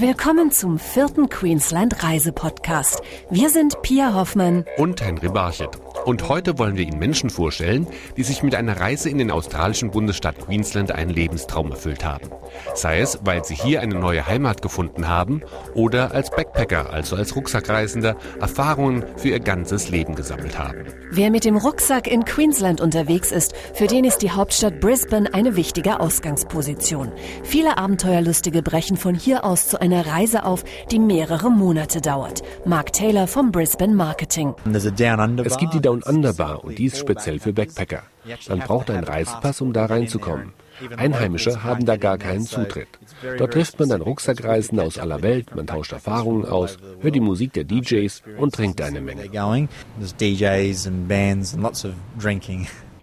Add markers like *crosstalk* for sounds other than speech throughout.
Willkommen zum vierten Queensland Reisepodcast. Wir sind Pia Hoffmann und Henry Barchet. Und heute wollen wir Ihnen Menschen vorstellen, die sich mit einer Reise in den australischen Bundesstaat Queensland einen Lebenstraum erfüllt haben. Sei es, weil sie hier eine neue Heimat gefunden haben oder als Backpacker, also als Rucksackreisender, Erfahrungen für ihr ganzes Leben gesammelt haben. Wer mit dem Rucksack in Queensland unterwegs ist, für den ist die Hauptstadt Brisbane eine wichtige Ausgangsposition. Viele Abenteuerlustige brechen von hier aus zu einer Reise auf, die mehrere Monate dauert. Mark Taylor vom Brisbane Marketing. Es gibt die Down Under Bar und dies speziell für Backpacker. Man braucht einen Reisepass, um da reinzukommen. Einheimische haben da gar keinen Zutritt. Dort trifft man dann Rucksackreisende aus aller Welt, man tauscht Erfahrungen aus, hört die Musik der DJs und trinkt eine Menge.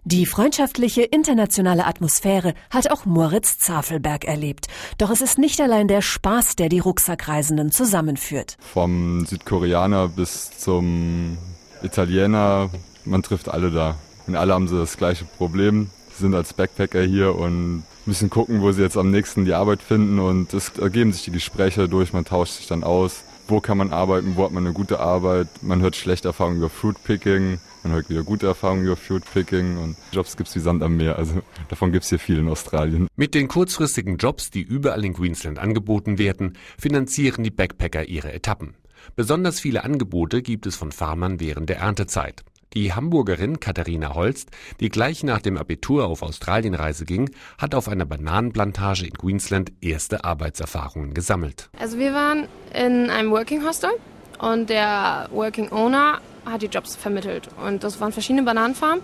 Die freundschaftliche internationale Atmosphäre hat auch Moritz Zafelberg erlebt. Doch es ist nicht allein der Spaß, der die Rucksackreisenden zusammenführt. Vom Südkoreaner bis zum Italiener, man trifft alle da. Und alle haben so das gleiche Problem, Sie sind als Backpacker hier und müssen gucken, wo sie jetzt am nächsten die Arbeit finden und es ergeben sich die Gespräche durch, man tauscht sich dann aus. Wo kann man arbeiten, wo hat man eine gute Arbeit? Man hört schlechte Erfahrungen über Fruitpicking, man hört wieder gute Erfahrungen über Fruitpicking und Jobs gibt es wie Sand am Meer. Also davon gibt es hier viel in Australien. Mit den kurzfristigen Jobs, die überall in Queensland angeboten werden, finanzieren die Backpacker ihre Etappen. Besonders viele Angebote gibt es von Farmern während der Erntezeit. Die Hamburgerin Katharina Holst, die gleich nach dem Abitur auf Australienreise ging, hat auf einer Bananenplantage in Queensland erste Arbeitserfahrungen gesammelt. Also wir waren in einem Working Hostel und der Working Owner hat die Jobs vermittelt und das waren verschiedene Bananenfarmen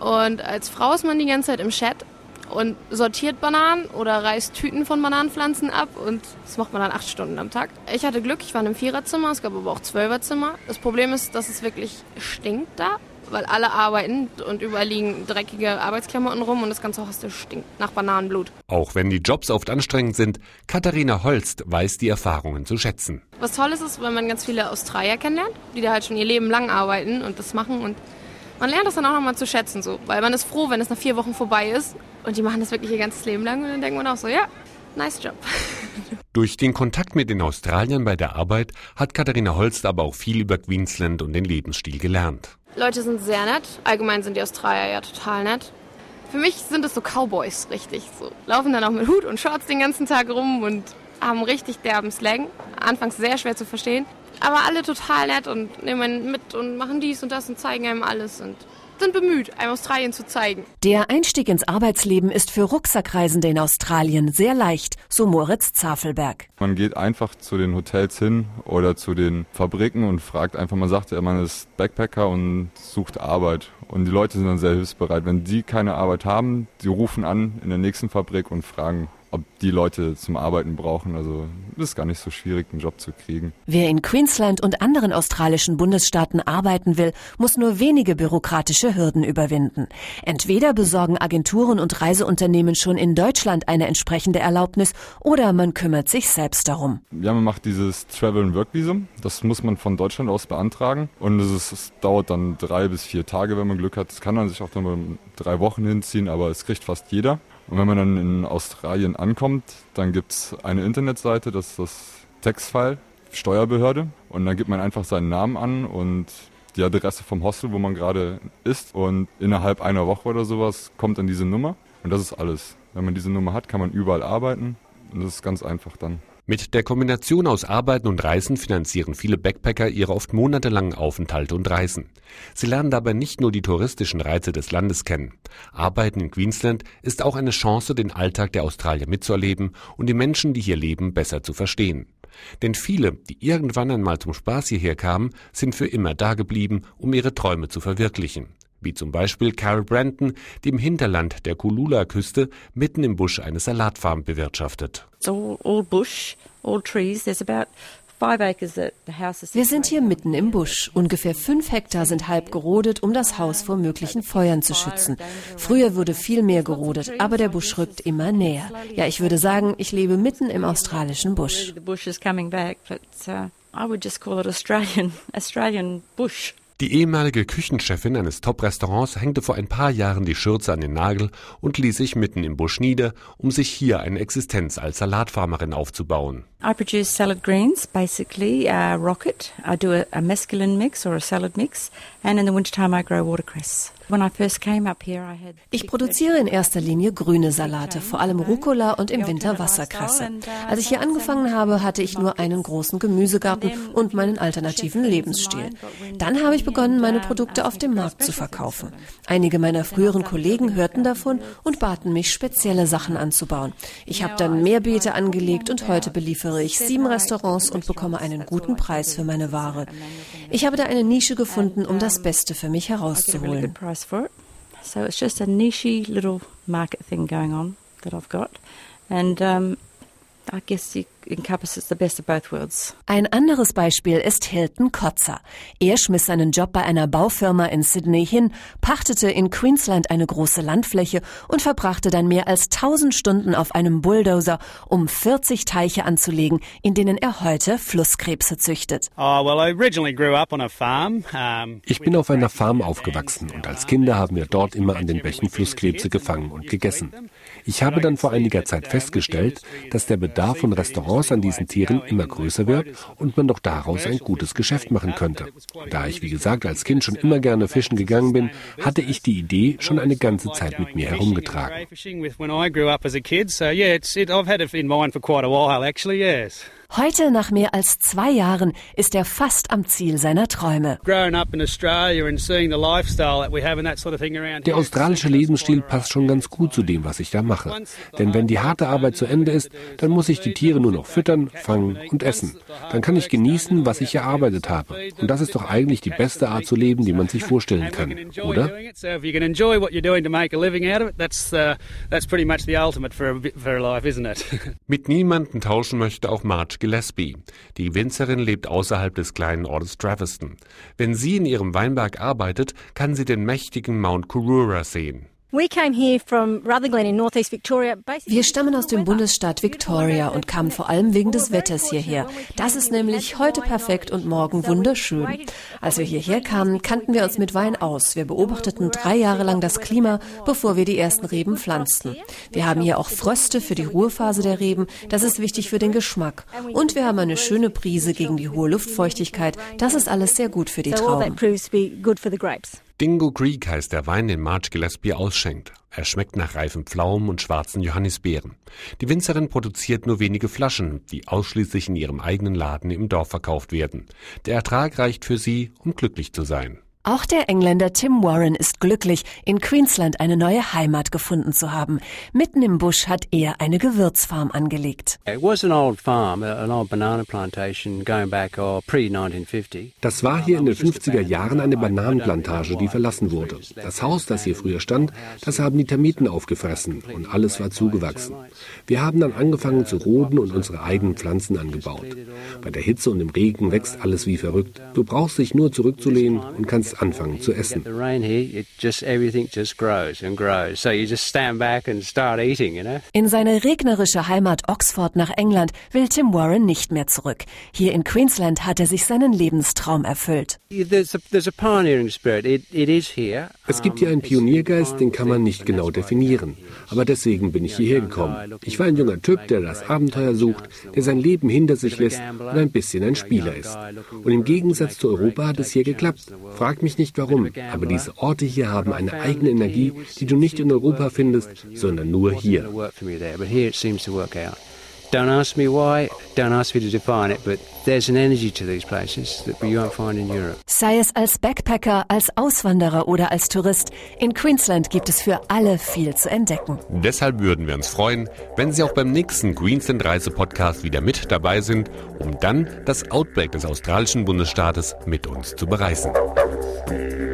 und als Frau ist man die ganze Zeit im Chat und sortiert Bananen oder reißt Tüten von Bananenpflanzen ab und das macht man dann acht Stunden am Tag. Ich hatte Glück, ich war in einem Viererzimmer, es gab aber auch Zwölferzimmer. Das Problem ist, dass es wirklich stinkt da, weil alle arbeiten und überall liegen dreckige Arbeitsklamotten rum und das ganze Hostel stinkt nach Bananenblut. Auch wenn die Jobs oft anstrengend sind, Katharina Holst weiß die Erfahrungen zu schätzen. Was toll ist, ist, wenn man ganz viele Australier kennenlernt, die da halt schon ihr Leben lang arbeiten und das machen und man lernt das dann auch nochmal zu schätzen, so, weil man ist froh, wenn es nach vier Wochen vorbei ist und die machen das wirklich ihr ganzes Leben lang und dann denkt man auch so, ja, nice Job. *laughs* Durch den Kontakt mit den Australiern bei der Arbeit hat Katharina Holst aber auch viel über Queensland und den Lebensstil gelernt. Leute sind sehr nett. Allgemein sind die Australier ja total nett. Für mich sind es so Cowboys, richtig. So laufen dann auch mit Hut und Shorts den ganzen Tag rum und haben richtig derben Slang. Anfangs sehr schwer zu verstehen. Aber alle total nett und nehmen einen mit und machen dies und das und zeigen einem alles und sind bemüht, einem Australien zu zeigen. Der Einstieg ins Arbeitsleben ist für Rucksackreisende in Australien sehr leicht, so Moritz Zafelberg. Man geht einfach zu den Hotels hin oder zu den Fabriken und fragt einfach, man sagt ja, man ist Backpacker und sucht Arbeit. Und die Leute sind dann sehr hilfsbereit. Wenn die keine Arbeit haben, die rufen an in der nächsten Fabrik und fragen, ob die Leute zum Arbeiten brauchen. Also es ist gar nicht so schwierig, einen Job zu kriegen. Wer in Queensland und anderen australischen Bundesstaaten arbeiten will, muss nur wenige bürokratische Hürden überwinden. Entweder besorgen Agenturen und Reiseunternehmen schon in Deutschland eine entsprechende Erlaubnis oder man kümmert sich selbst darum. Ja, man macht dieses Travel and Work Visum. Das muss man von Deutschland aus beantragen und es, ist, es dauert dann drei bis vier Tage, wenn man Glück hat. Das kann man sich auch dann mal drei Wochen hinziehen, aber es kriegt fast jeder. Und wenn man dann in Australien ankommt, dann gibt es eine Internetseite, das ist das Textfile, Steuerbehörde. Und dann gibt man einfach seinen Namen an und die Adresse vom Hostel, wo man gerade ist. Und innerhalb einer Woche oder sowas kommt dann diese Nummer. Und das ist alles. Wenn man diese Nummer hat, kann man überall arbeiten. Und das ist ganz einfach dann. Mit der Kombination aus Arbeiten und Reisen finanzieren viele Backpacker ihre oft monatelangen Aufenthalte und Reisen. Sie lernen dabei nicht nur die touristischen Reize des Landes kennen. Arbeiten in Queensland ist auch eine Chance, den Alltag der Australier mitzuerleben und die Menschen, die hier leben, besser zu verstehen. Denn viele, die irgendwann einmal zum Spaß hierher kamen, sind für immer dageblieben, um ihre Träume zu verwirklichen wie zum Beispiel Carol Brandon, die im Hinterland der Kulula-Küste mitten im Busch eine Salatfarm bewirtschaftet. Wir sind hier mitten im Busch. Ungefähr fünf Hektar sind halb gerodet, um das Haus vor möglichen Feuern zu schützen. Früher wurde viel mehr gerodet, aber der Busch rückt immer näher. Ja, ich würde sagen, ich lebe mitten im australischen Busch. I would just call it Australian, *laughs* Australian bush. Die ehemalige Küchenchefin eines Top-Restaurants hängte vor ein paar Jahren die Schürze an den Nagel und ließ sich mitten im Busch nieder, um sich hier eine Existenz als Salatfarmerin aufzubauen. I produce salad greens, basically uh, rocket. I do a, a mix or a salad mix, and in the wintertime I grow watercress. Ich produziere in erster Linie grüne Salate, vor allem Rucola und im Winter Wasserkresse. Als ich hier angefangen habe, hatte ich nur einen großen Gemüsegarten und meinen alternativen Lebensstil. Dann habe ich begonnen, meine Produkte auf dem Markt zu verkaufen. Einige meiner früheren Kollegen hörten davon und baten mich, spezielle Sachen anzubauen. Ich habe dann mehr Beete angelegt und heute beliefere ich sieben Restaurants und bekomme einen guten Preis für meine Ware. Ich habe da eine Nische gefunden, um das Beste für mich herauszuholen. So it's just a nichey little market thing going on that I've got. And um, I guess you encompasses the best of both worlds. Ein anderes Beispiel ist Hilton Kotzer. Er schmiss seinen Job bei einer Baufirma in Sydney hin, pachtete in Queensland eine große Landfläche und verbrachte dann mehr als 1000 Stunden auf einem Bulldozer, um 40 Teiche anzulegen, in denen er heute Flusskrebse züchtet. Oh, ich bin auf einer Farm aufgewachsen und als Kinder haben wir dort immer an den Bächen Flusskrebse gefangen und gegessen. Ich habe dann vor einiger Zeit festgestellt, dass der Bedarf von Restaurants Chance an diesen Tieren immer größer wird und man doch daraus ein gutes Geschäft machen könnte. Da ich, wie gesagt, als Kind schon immer gerne fischen gegangen bin, hatte ich die Idee schon eine ganze Zeit mit mir herumgetragen. Heute, nach mehr als zwei Jahren, ist er fast am Ziel seiner Träume. Der australische Lebensstil passt schon ganz gut zu dem, was ich da mache. Denn wenn die harte Arbeit zu Ende ist, dann muss ich die Tiere nur noch füttern, fangen und essen. Dann kann ich genießen, was ich erarbeitet habe. Und das ist doch eigentlich die beste Art zu leben, die man sich vorstellen kann, oder? *laughs* Mit niemandem tauschen möchte auch Marge Gillespie. Die Winzerin lebt außerhalb des kleinen Ortes Traviston. Wenn sie in ihrem Weinberg arbeitet, kann sie den mächtigen Mount Kurura sehen. Wir stammen aus dem Bundesstaat Victoria und kamen vor allem wegen des Wetters hierher. Das ist nämlich heute perfekt und morgen wunderschön. Als wir hierher kamen, kannten wir uns mit Wein aus. Wir beobachteten drei Jahre lang das Klima, bevor wir die ersten Reben pflanzten. Wir haben hier auch Fröste für die Ruhephase der Reben. Das ist wichtig für den Geschmack. Und wir haben eine schöne Prise gegen die hohe Luftfeuchtigkeit. Das ist alles sehr gut für die Trauben. Dingo Creek heißt der Wein, den Marge Gillespie ausschenkt. Er schmeckt nach reifen Pflaumen und schwarzen Johannisbeeren. Die Winzerin produziert nur wenige Flaschen, die ausschließlich in ihrem eigenen Laden im Dorf verkauft werden. Der Ertrag reicht für sie, um glücklich zu sein. Auch der Engländer Tim Warren ist glücklich, in Queensland eine neue Heimat gefunden zu haben. Mitten im Busch hat er eine Gewürzfarm angelegt. Das war hier in den 50er Jahren eine Bananenplantage, die verlassen wurde. Das Haus, das hier früher stand, das haben die Termiten aufgefressen und alles war zugewachsen. Wir haben dann angefangen zu roden und unsere eigenen Pflanzen angebaut. Bei der Hitze und dem Regen wächst alles wie verrückt. Du brauchst dich nur zurückzulehnen und kannst kannst anfangen zu essen. In seine regnerische Heimat Oxford nach England will Tim Warren nicht mehr zurück. Hier in Queensland hat er sich seinen Lebenstraum erfüllt. Es gibt hier einen Pioniergeist, den kann man nicht genau definieren. Aber deswegen bin ich hierher gekommen. Ich war ein junger Typ, der das Abenteuer sucht, der sein Leben hinter sich lässt und ein bisschen ein Spieler ist. Und im Gegensatz zu Europa hat es hier geklappt. Frag mich nicht warum, aber diese Orte hier haben eine eigene Energie, die du nicht in Europa findest, sondern nur hier. Don't ask me why, don't ask me to define it, but there's an energy to these places that you won't find in Europe. Sei es als Backpacker, als Auswanderer oder als Tourist, in Queensland gibt es für alle viel zu entdecken. Deshalb würden wir uns freuen, wenn Sie auch beim nächsten Queensland Reise Podcast wieder mit dabei sind, um dann das Outbreak des australischen Bundesstaates mit uns zu bereisen. Bye.